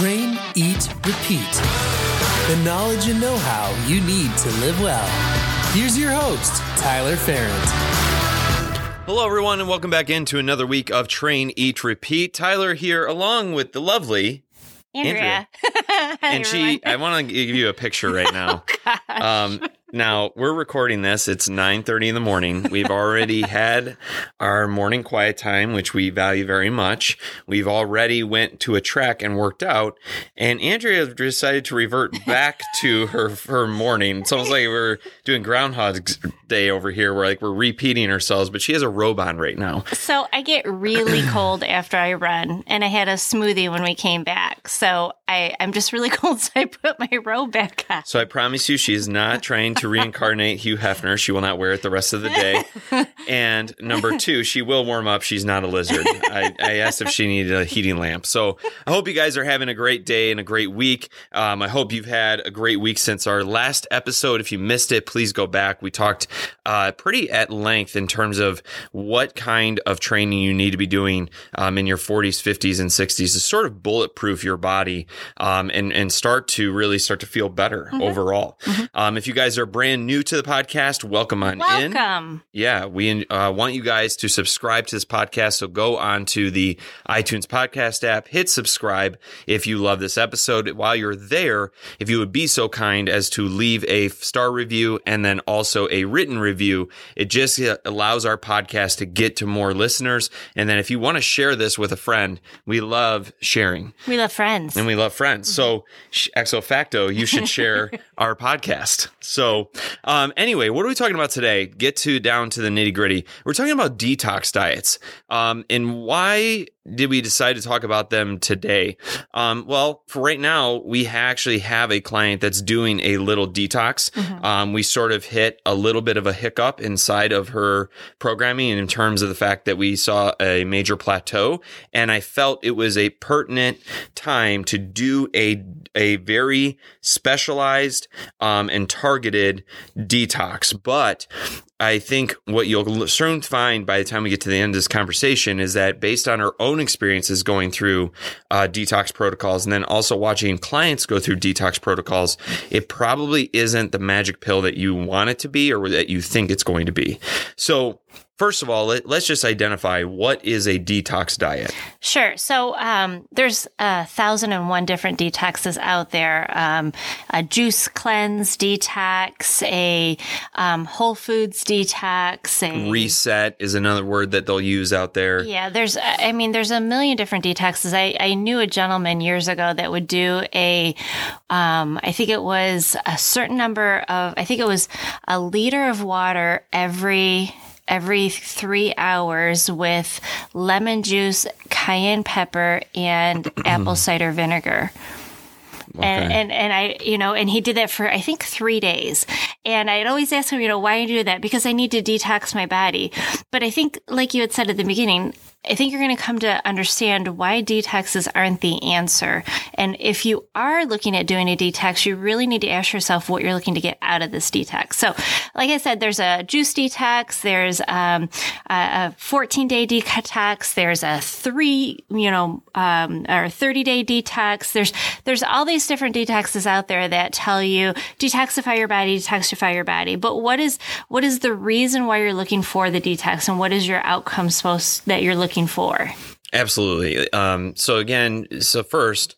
Train, eat, repeat. The knowledge and know how you need to live well. Here's your host, Tyler Ferrand. Hello, everyone, and welcome back into another week of Train, Eat, Repeat. Tyler here, along with the lovely Andrea. Andrea. and she, I want to give you a picture right now. Oh, um, now we're recording this. It's nine thirty in the morning. We've already had our morning quiet time, which we value very much. We've already went to a track and worked out, and Andrea decided to revert back to her her morning. It's almost like we're doing Groundhog Day over here, We're like we're repeating ourselves. But she has a robe on right now. So I get really cold after I run, and I had a smoothie when we came back. So I, I'm just really cold, so I put my robe back on. So I promise you, she is not trying to reincarnate Hugh Hefner. She will not wear it the rest of the day. And number two, she will warm up. She's not a lizard. I, I asked if she needed a heating lamp. So I hope you guys are having a great day and a great week. Um, I hope you've had a great week since our last episode. If you missed it, please go back. We talked uh, pretty at length in terms of what kind of training you need to be doing um, in your 40s, 50s, and 60s to sort of bulletproof your body um, and and start to really start to feel better overall. Um, if you guys are brand new to the podcast, welcome on in. Welcome. Yeah, we uh, want you guys to subscribe to this podcast. So go on to the iTunes podcast app, hit subscribe if you love this episode. While you're there, if you would be so kind as to leave a star review and then also a written review, it just uh, allows our podcast to get to more listeners. And then if you want to share this with a friend, we love sharing We love friends. and we love friends. So, ex facto, you should share our podcast. So, um, anyway, what are we talking about today? Get to down to the nitty gritty. We're talking about detox diets. Um, and why did we decide to talk about them today? Um, well, for right now, we actually have a client that's doing a little detox. Um, we sort of hit a little bit of a hiccup inside of her programming in terms of the fact that we saw a major plateau. And I felt it was a pertinent time to do a, a very specialized um, and targeted detox. But I think what you'll soon find by the time we get to the end of this conversation is that based on our own experiences going through uh, detox protocols and then also watching clients go through detox protocols, it probably isn't the magic pill that you want it to be or that you think it's going to be. So, first of all, let, us just identify what is a detox diet. Sure. So um, there's a thousand and one different detoxes out there. Um, a juice cleanse detox, a um, Whole Foods detox, a Reset is another word that they'll use out there. Yeah, there's, I mean, there's a million different detoxes. I, I knew a gentleman years ago that would do a, um, I think it was a certain number of, I think it was a liter of water every, every three hours with lemon juice, cayenne pepper, and apple cider vinegar. And, and and I, you know, and he did that for I think three days. And I'd always ask him, you know, why do you do that? Because I need to detox my body. But I think, like you had said at the beginning, I think you're going to come to understand why detoxes aren't the answer. And if you are looking at doing a detox, you really need to ask yourself what you're looking to get out of this detox. So, like I said, there's a juice detox, there's um, a 14 day detox, there's a three, you know, um, or 30 day detox. There's there's all these different detoxes out there that tell you detoxify your body, detoxify your body. But what is what is the reason why you're looking for the detox, and what is your outcome supposed that you're looking for? Absolutely. Um, so again, so first,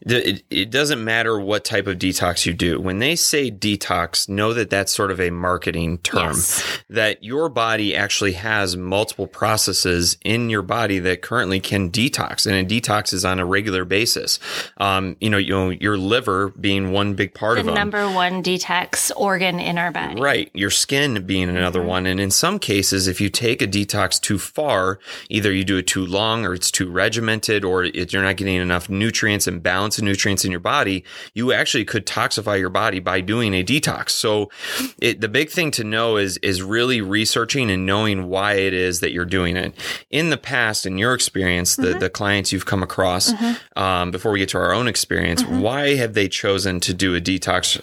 it, it doesn't matter what type of detox you do. When they say detox, know that that's sort of a marketing term. Yes. That your body actually has multiple processes in your body that currently can detox, and it detoxes on a regular basis. Um, you know, you know, your liver being one big part The of them. number one detox organ in our body. Right. Your skin being another one. And in some cases, if you take a detox too far, either you do it too long or it's too regimented or it, you're not getting enough nutrients and balance of nutrients in your body, you actually could toxify your body by doing a detox. So it, the big thing to know is, is really researching and knowing why it is that you're doing it. In the past, in your experience, the, mm-hmm. the clients you've come across, mm-hmm. um, before we get to our own experience, mm-hmm. why have they chosen to do a detox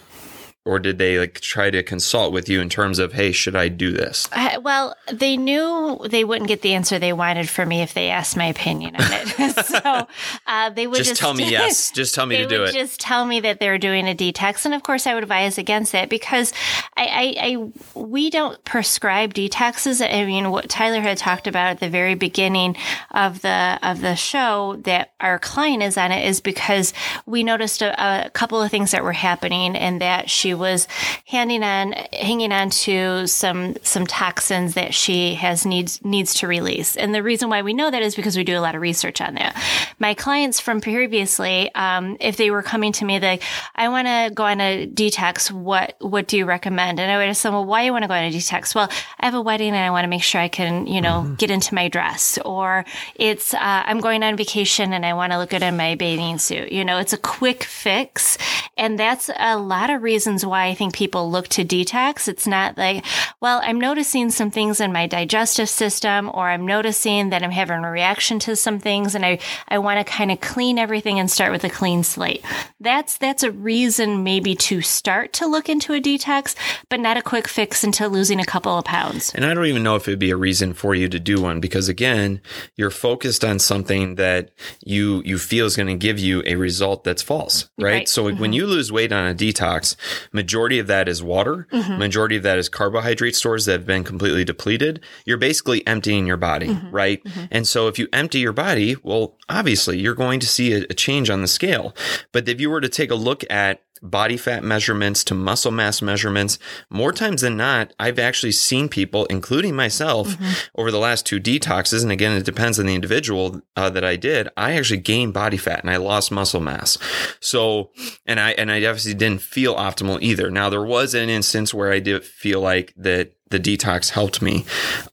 or did they like try to consult with you in terms of, hey, should I do this? Uh, well, they knew they wouldn't get the answer they wanted from me if they asked my opinion on it. so uh, they would Just, just, tell me yes. Just tell me they to do would it. just tell me that they're doing a detox, and of course, I would advise against it because I, I, I we don't prescribe detoxes. I mean, what Tyler had talked about at the very beginning of the of the show that our client is on it is because we noticed a, a couple of things that were happening, and that she was handing on hanging on to some some toxins that she has needs needs to release. And the reason why we know that is because we do a lot of research on that. My clients from previously, um, if they were coming to me, like, I want to go on a detox. What what do you recommend? And I would ask them, well, why do you want to go on a detox? Well, I have a wedding and I want to make sure I can, you know, get into my dress. Or it's uh, I'm going on vacation and I want to look good in my bathing suit. You know, it's a quick fix, and that's a lot of reasons why I think people look to detox. It's not like, well, I'm noticing some things in my digestive system, or I'm noticing that I'm having a reaction to some things, and I I want to kind of clean everything and start with a clean slate. That's that's a reason maybe to start to look into a detox, but not a quick fix into losing a couple of pounds. And I don't even know if it'd be a reason for you to do one because again, you're focused on something that you you feel is going to give you a result that's false, right? Right. So when mm-hmm. you lose weight on a detox, majority of that is water, mm-hmm. majority of that is carbohydrate stores that have been completely depleted. You're basically emptying your body, mm-hmm. right? Mm-hmm. And so if you empty your body, well, obviously you're going to see a, a change on the scale. But if you were to take a look at body fat measurements to muscle mass measurements, more times than not, I've actually seen people, including myself, over the last two detoxes. And again, it depends on the individual uh, that I did. I actually gained body fat and I lost muscle mass. So, and I, and I obviously didn't feel optimal either. Now, there was an instance where I did feel like that the detox helped me.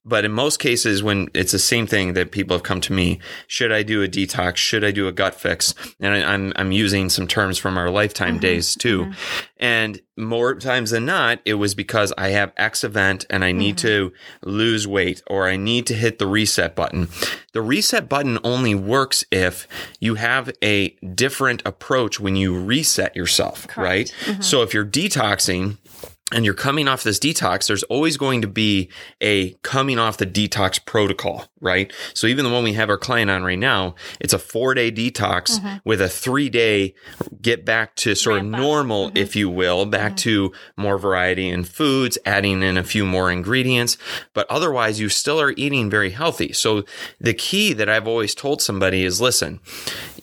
But in most cases, when it's the same thing that people have come to me, should I do a detox? Should I do a gut fix? And I, I'm, I'm using some terms from our Lifetime mm-hmm. days too. Mm-hmm. And more times than not, it was because I have X event and I need mm-hmm. to lose weight or I need to hit the reset button. The reset button only works if you have a different approach when you reset yourself, right? So if you're detoxing, and you're coming off this detox, there's always going to be a coming off the detox protocol, right? So even the one we have our client on right now, it's a four day detox mm-hmm. with a three day get back to sort Ramp of normal, mm-hmm. if you will, back mm-hmm. to more variety in foods, adding in a few more ingredients. But otherwise, you still are eating very healthy. So the key that I've always told somebody is listen,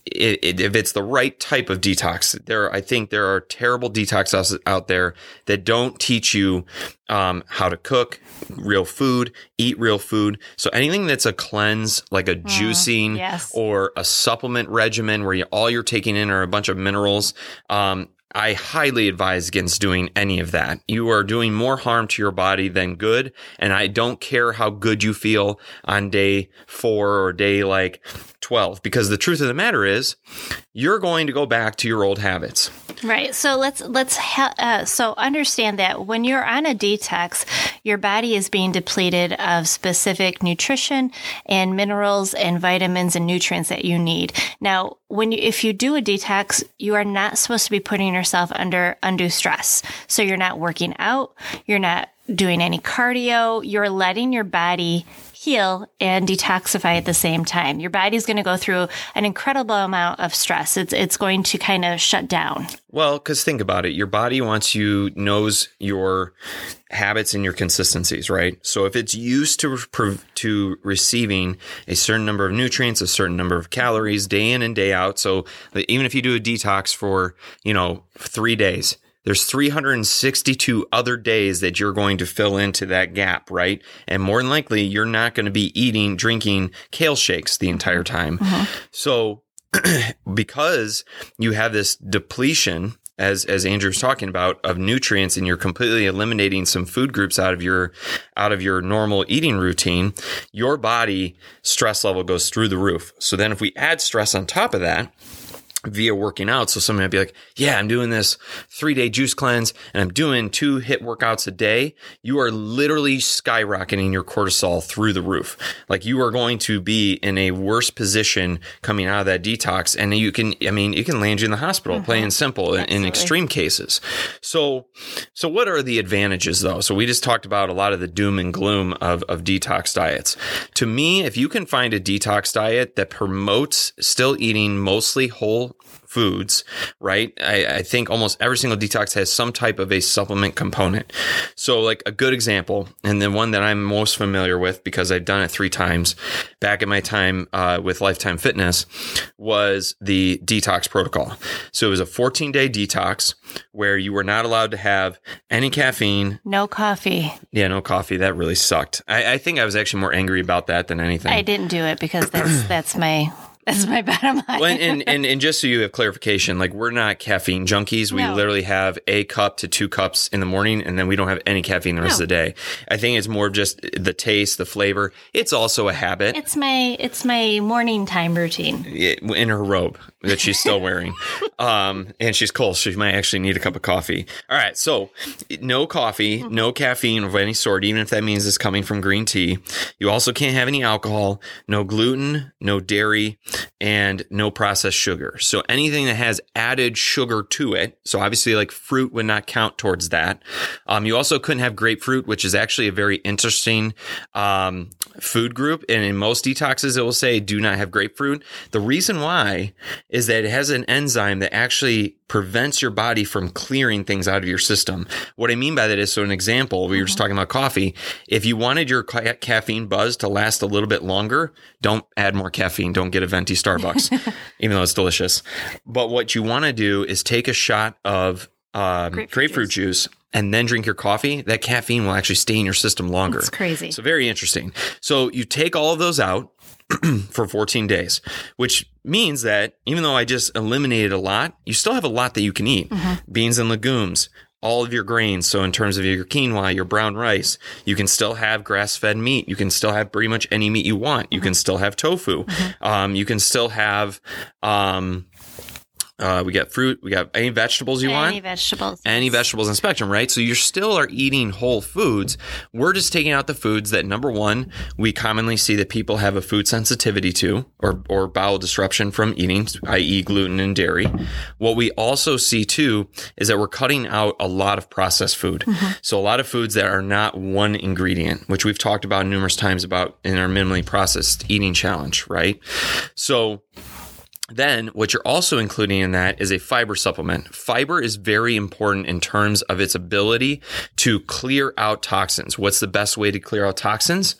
it, it, if it's the right type of detox, there I think there are terrible detoxes out there that don't teach you um, how to cook real food, eat real food. So anything that's a cleanse, like a juicing yes. or a supplement regimen where you, all you're taking in are a bunch of minerals. Um, I highly advise against doing any of that. You are doing more harm to your body than good. And I don't care how good you feel on day four or day like 12, because the truth of the matter is you're going to go back to your old habits. Right. So let's let's ha- uh, so understand that when you're on a detox, your body is being depleted of specific nutrition and minerals and vitamins and nutrients that you need. Now, when you if you do a detox, you are not supposed to be putting yourself under undue stress. So you're not working out, you're not doing any cardio, you're letting your body heal and detoxify at the same time. Your body's going to go through an incredible amount of stress. It's it's going to kind of shut down. Well, because think about it. Your body wants you, knows your habits and your consistencies, right? So if it's used to, to receiving a certain number of nutrients, a certain number of calories day in and day out. So even if you do a detox for, you know, three days, there's 362 other days that you're going to fill into that gap, right? And more than likely, you're not going to be eating, drinking kale shakes the entire time. Uh-huh. So because you have this depletion as as Andrea's talking about of nutrients and you're completely eliminating some food groups out of your out of your normal eating routine, your body stress level goes through the roof. So then if we add stress on top of that, via working out. So somebody might be like, yeah, I'm doing this three day juice cleanse and I'm doing two HIIT workouts a day. You are literally skyrocketing your cortisol through the roof. Like you are going to be in a worse position coming out of that detox. And you can, I mean, it can land you in the hospital, Mm-hmm. plain and simple in, in extreme cases. So, so what are the advantages though? So we just talked about a lot of the doom and gloom of, of detox diets. To me, if you can find a detox diet that promotes still eating mostly whole foods, right? I, I think almost every single detox has some type of a supplement component. So, like a good example, and the one that I'm most familiar with because I've done it three times back in my time uh, with Lifetime Fitness, was the detox protocol. So, it was a 14 day detox where you were not allowed to have any caffeine. No coffee. Yeah, no coffee. That really sucked. I, I think I was actually more angry about that than anything. I didn't do it because that's that's my that's my bottom line. Well, and, and and just so you have clarification, like we're not caffeine junkies. We No. literally have a cup to two cups in the morning, and then we don't have any caffeine the rest No. of the day. I think it's more of just the taste, the flavor. It's also a habit it's my it's my morning time routine. in her robe that she's still wearing, um, and she's cold. She might actually need a cup of coffee. All right, so no coffee, no caffeine of any sort, even if that means it's coming from green tea. You also can't have any alcohol, no gluten, no dairy, and no processed sugar. So anything that has added sugar to it, so obviously like fruit would not count towards that. Um, you also couldn't have grapefruit, which is actually a very interesting um, food group. And in most detoxes, it will say do not have grapefruit. The reason why is that it has an enzyme that actually prevents your body from clearing things out of your system. What I mean by that is, so an example, we were just talking about coffee. If you wanted your ca- caffeine buzz to last a little bit longer, don't add more caffeine. Don't get a venti Starbucks, even though it's delicious. But what you want to do is take a shot of um, grapefruit, Grapefruit juice. and then drink your coffee. That caffeine will actually stay in your system longer. It's crazy. So very interesting. So you take all of those out for 14 days, which means that even though I just eliminated a lot, you still have a lot that you can eat. Beans and legumes, all of your grains. So in terms of your quinoa, your brown rice, you can still have grass-fed meat. You can still have pretty much any meat you want. You can still have tofu. Um, you can still have, um, uh, we got fruit. We got any vegetables you want Any vegetables. any vegetables in spectrum, right? So you still are eating whole foods. We're just taking out the foods that number one, we commonly see that people have a food sensitivity to or, or bowel disruption from eating, i.e. gluten and dairy. What we also see too is that we're cutting out a lot of processed food. So a lot of foods that are not one ingredient, which we've talked about numerous times about in our minimally processed eating challenge, right? So then, what you're also including in that is a fiber supplement. Fiber is very important in terms of its ability to clear out toxins. What's the best way to clear out toxins?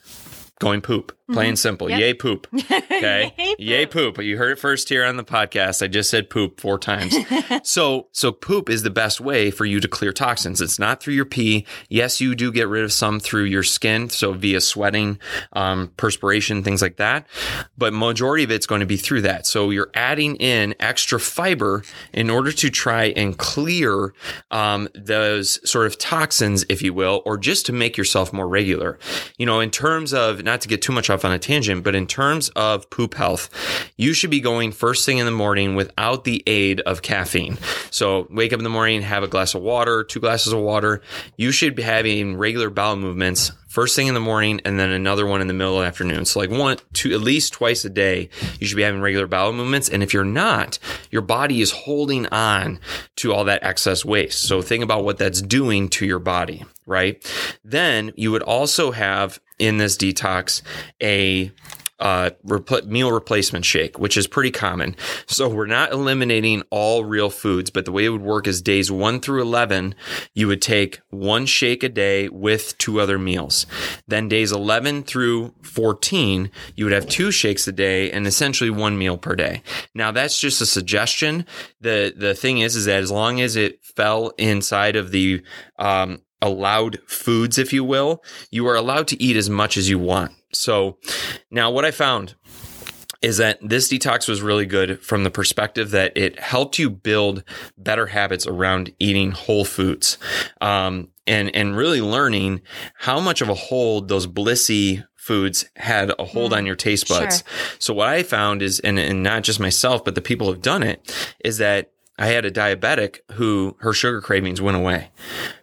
Going poop. Plain and simple. Yay poop. Okay. Yay Yay poop. You heard it first here on the podcast. I just said poop four times. so, so poop is the best way for you to clear toxins. It's not through your pee. Yes, you do get rid of some through your skin. So via sweating, um, perspiration, things like that. But majority of it's going to be through that. So you're adding in extra fiber in order to try and clear, um, those sort of toxins, if you will, or just to make yourself more regular. You know, in terms of, not to get too much off on a tangent, but in terms of poop health, you should be going first thing in the morning without the aid of caffeine. So wake up in the morning, have a glass of water, two glasses of water. You should be having regular bowel movements first thing in the morning and then another one in the middle of the afternoon. So like one, two, at least twice a day, you should be having regular bowel movements. And if you're not, your body is holding on to all that excess waste. So think about what that's doing to your body, right? Then you would also have in this detox a uh, meal replacement shake, which is pretty common. So we're not eliminating all real foods, but the way it would work is days one through 11, you would take one shake a day with two other meals. Then days 11 through 14, you would have two shakes a day and essentially one meal per day. Now that's just a suggestion. The, the thing is, is that as long as it fell inside of the, um, allowed foods, if you will, you are allowed to eat as much as you want. So now what I found is that this detox was really good from the perspective that it helped you build better habits around eating whole foods. Um, and, and really learning how much of a hold those blissy foods had a hold on your taste buds. Sure. So what I found is, and, and not just myself, but the people who've done it, is that I had a diabetic who her sugar cravings went away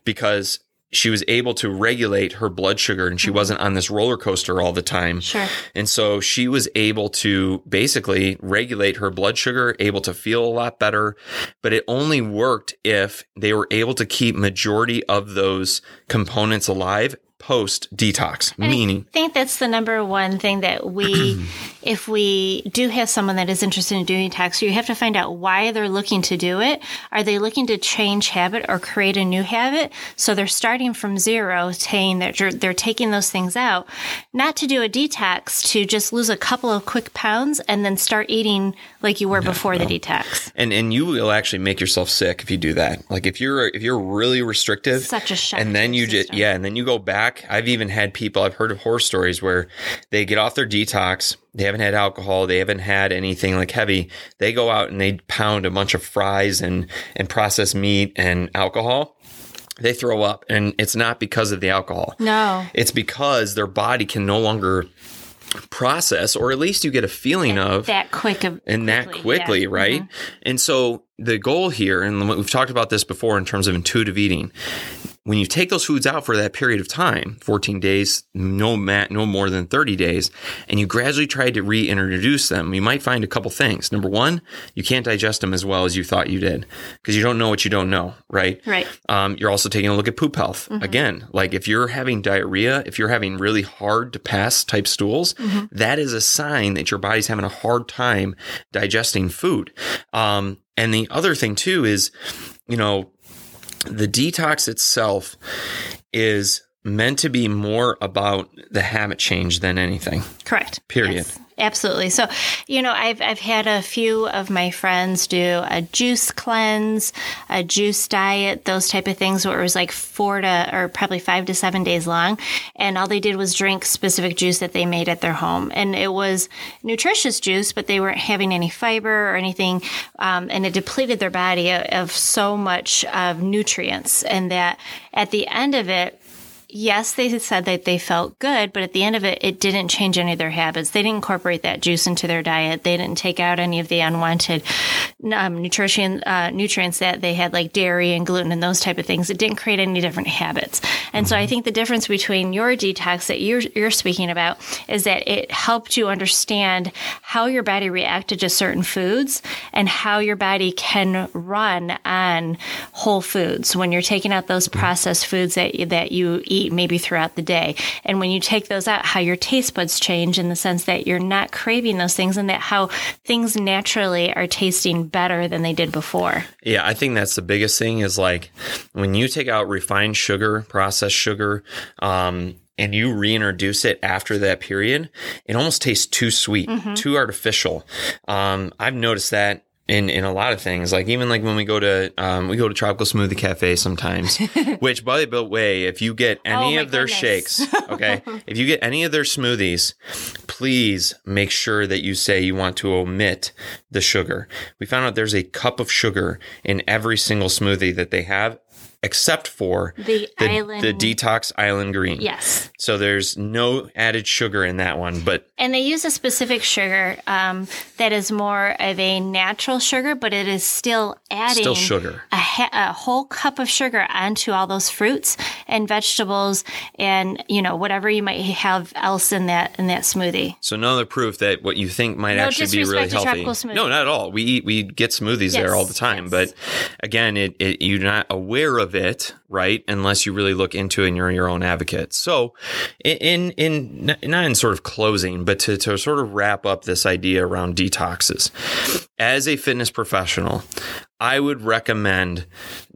because she was able to regulate her blood sugar and she mm-hmm. wasn't on this roller coaster all the time. Sure. And so she was able to basically regulate her blood sugar, able to feel a lot better, but it only worked if they were able to keep majority of those components alive post detox, meaning I think that's the number one thing that we, if we do have someone that is interested in doing detox, you have to find out why they're looking to do it. Are they looking to change habit or create a new habit? So they're starting from zero, saying that you're- they're taking those things out, not to do a detox, to just lose a couple of quick pounds and then start eating like you were before the detox. and and you will actually make yourself sick if you do that. Like if you're if you're really restrictive, Such a shock and then you just yeah, and then you go back. I've even had people. I've heard of horror stories where they get off their detox. They haven't had alcohol. They haven't had anything like heavy. They go out and they pound a bunch of fries and and processed meat and alcohol. They throw up, and it's not because of the alcohol. No. It's because their body can no longer process, or at least you get a feeling of That quick of and that quickly, yeah. Mm-hmm. right? And so the goal here, and we've talked about this before in terms of intuitive eating, when you take those foods out for that period of time, 14 days, no ma- no more than 30 days, and you gradually try to reintroduce them, you might find a couple things. Number one, you can't digest them as well as you thought you did because you don't know what you don't know, right? Right. Um, you're also taking a look at poop health. Again, like if you're having diarrhea, if you're having really hard to pass type stools, that is a sign that your body's having a hard time digesting food. Um, and the other thing too is, you know, the detox itself is meant to be more about the habit change than anything. Correct. Period. Yes, absolutely. So, you know, I've I've had a few of my friends do a juice cleanse, a juice diet, those type of things where it was like four to or probably five to seven days long, and all they did was drink specific juice that they made at their home, and it was nutritious juice, but they weren't having any fiber or anything, um, and it depleted their body of, of so much of nutrients, and that at the end of it yes, they said that they felt good, but at the end of it, it didn't change any of their habits. They didn't incorporate that juice into their diet. They didn't take out any of the unwanted um, nutrition uh, nutrients that they had, like dairy and gluten and those type of things. It didn't create any different habits. And so I think the difference between your detox that you're, you're speaking about is that it helped you understand how your body reacted to certain foods and how your body can run on whole foods when you're taking out those processed foods that that you eat maybe throughout the day. And when you take those out, how your taste buds change in the sense that you're not craving those things and that how things naturally are tasting better than they did before. Yeah, I think that's the biggest thing is like when you take out refined sugar, processed sugar, um, and you reintroduce it after that period, it almost tastes too sweet, too artificial. Um, I've noticed that in, in a lot of things, like even like when we go to um, we go to Tropical Smoothie Cafe sometimes, which by the way, if you get any my of their goodness. shakes, okay, if you get any of their smoothies, please make sure that you say you want to omit the sugar. We found out there's a cup of sugar in every single smoothie that they have, except for The the, island- the detox island green. Yes. So there's no added sugar in that one, but And they use a specific sugar um, that is more of a natural sugar, but it is still adding still sugar. A, ha- a whole cup of sugar onto all those fruits and vegetables, and you know whatever you might have else in that in that smoothie. So another proof that what you think might No actually be really healthy. No, not at all. We eat we get smoothies there all the time, yes. but again, it, it you're not aware of it, right? Unless you really look into it and you're your own advocate. So, in in not in sort of closing, but to to sort of wrap up this idea around detoxes, as a fitness professional. I would recommend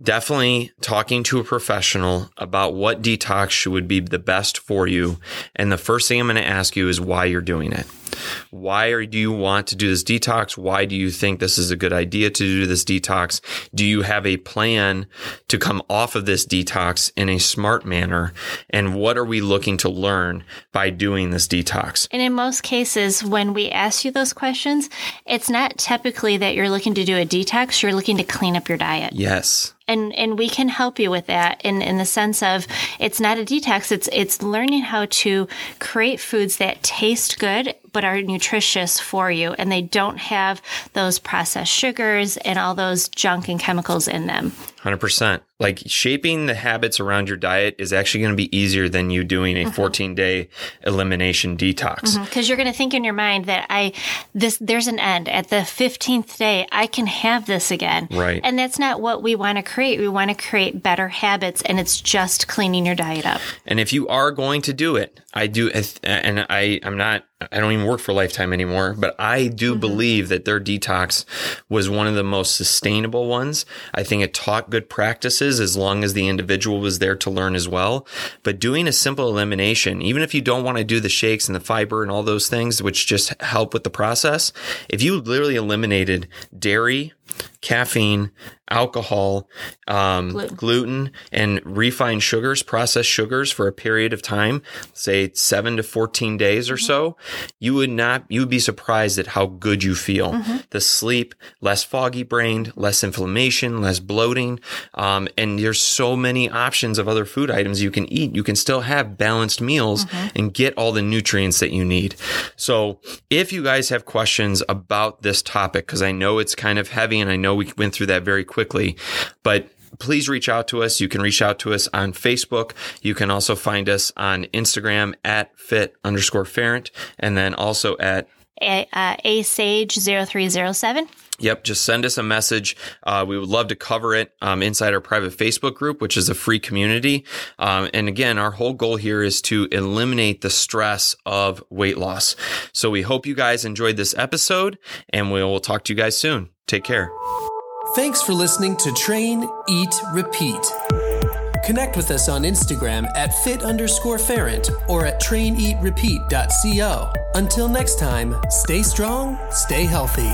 definitely talking to a professional about what detox would be the best for you. And the first thing I'm going to ask you is why you're doing it. Why are, do you want to do this detox? Why do you think this is a good idea to do this detox? Do you have a plan to come off of this detox in a smart manner? And what are we looking to learn by doing this detox? And in most cases, when we ask you those questions, it's not typically that you're looking to do a detox. You're looking to clean up your diet. Yes. and and we can help you with that in in the sense of it's not a detox it's it's learning how to create foods that taste good but are nutritious for you and they don't have those processed sugars and all those junk and chemicals in them 100%. Like shaping the habits around your diet is actually going to be easier than you doing a mm-hmm. 14 day elimination detox. Mm-hmm. because you're going to think in your mind that I this there's an end at the 15th day I can have this again. Right. And that's not what we want to create. We want to create better habits and it's just cleaning your diet up. And if you are going to do it, I do, and I, I'm not, I don't even work for Lifetime anymore, but I do mm-hmm. believe that their detox was one of the most sustainable ones. I think it taught good practices as long as the individual was there to learn as well. But doing a simple elimination, even if you don't want to do the shakes and the fiber and all those things, which just help with the process, if you literally eliminated dairy, caffeine, alcohol, um, Gluten. gluten, and refined sugars, processed sugars for a period of time, say seven to 14 days or so, you would not, you would be surprised at how good you feel. The sleep, less foggy brained, less inflammation, less bloating. Um, and there's so many options of other food items you can eat. You can still have balanced meals and get all the nutrients that you need. So if you guys have questions about this topic, because I know it's kind of heavy and I know we went through that very quickly, but please reach out to us. You can reach out to us on Facebook. You can also find us on Instagram at fit underscore ferrent and then also at A, uh, A Sage 0307. Yep, just send us a message. Uh, we would love to cover it um, inside our private Facebook group, which is a free community. Um, and again, our whole goal here is to eliminate the stress of weight loss. So we hope you guys enjoyed this episode, and we will talk to you guys soon. Take care. Thanks for listening to Train, Eat, Repeat. Connect with us on Instagram at fit underscore or at traineatrepeat.co. Until next time, stay strong, stay healthy.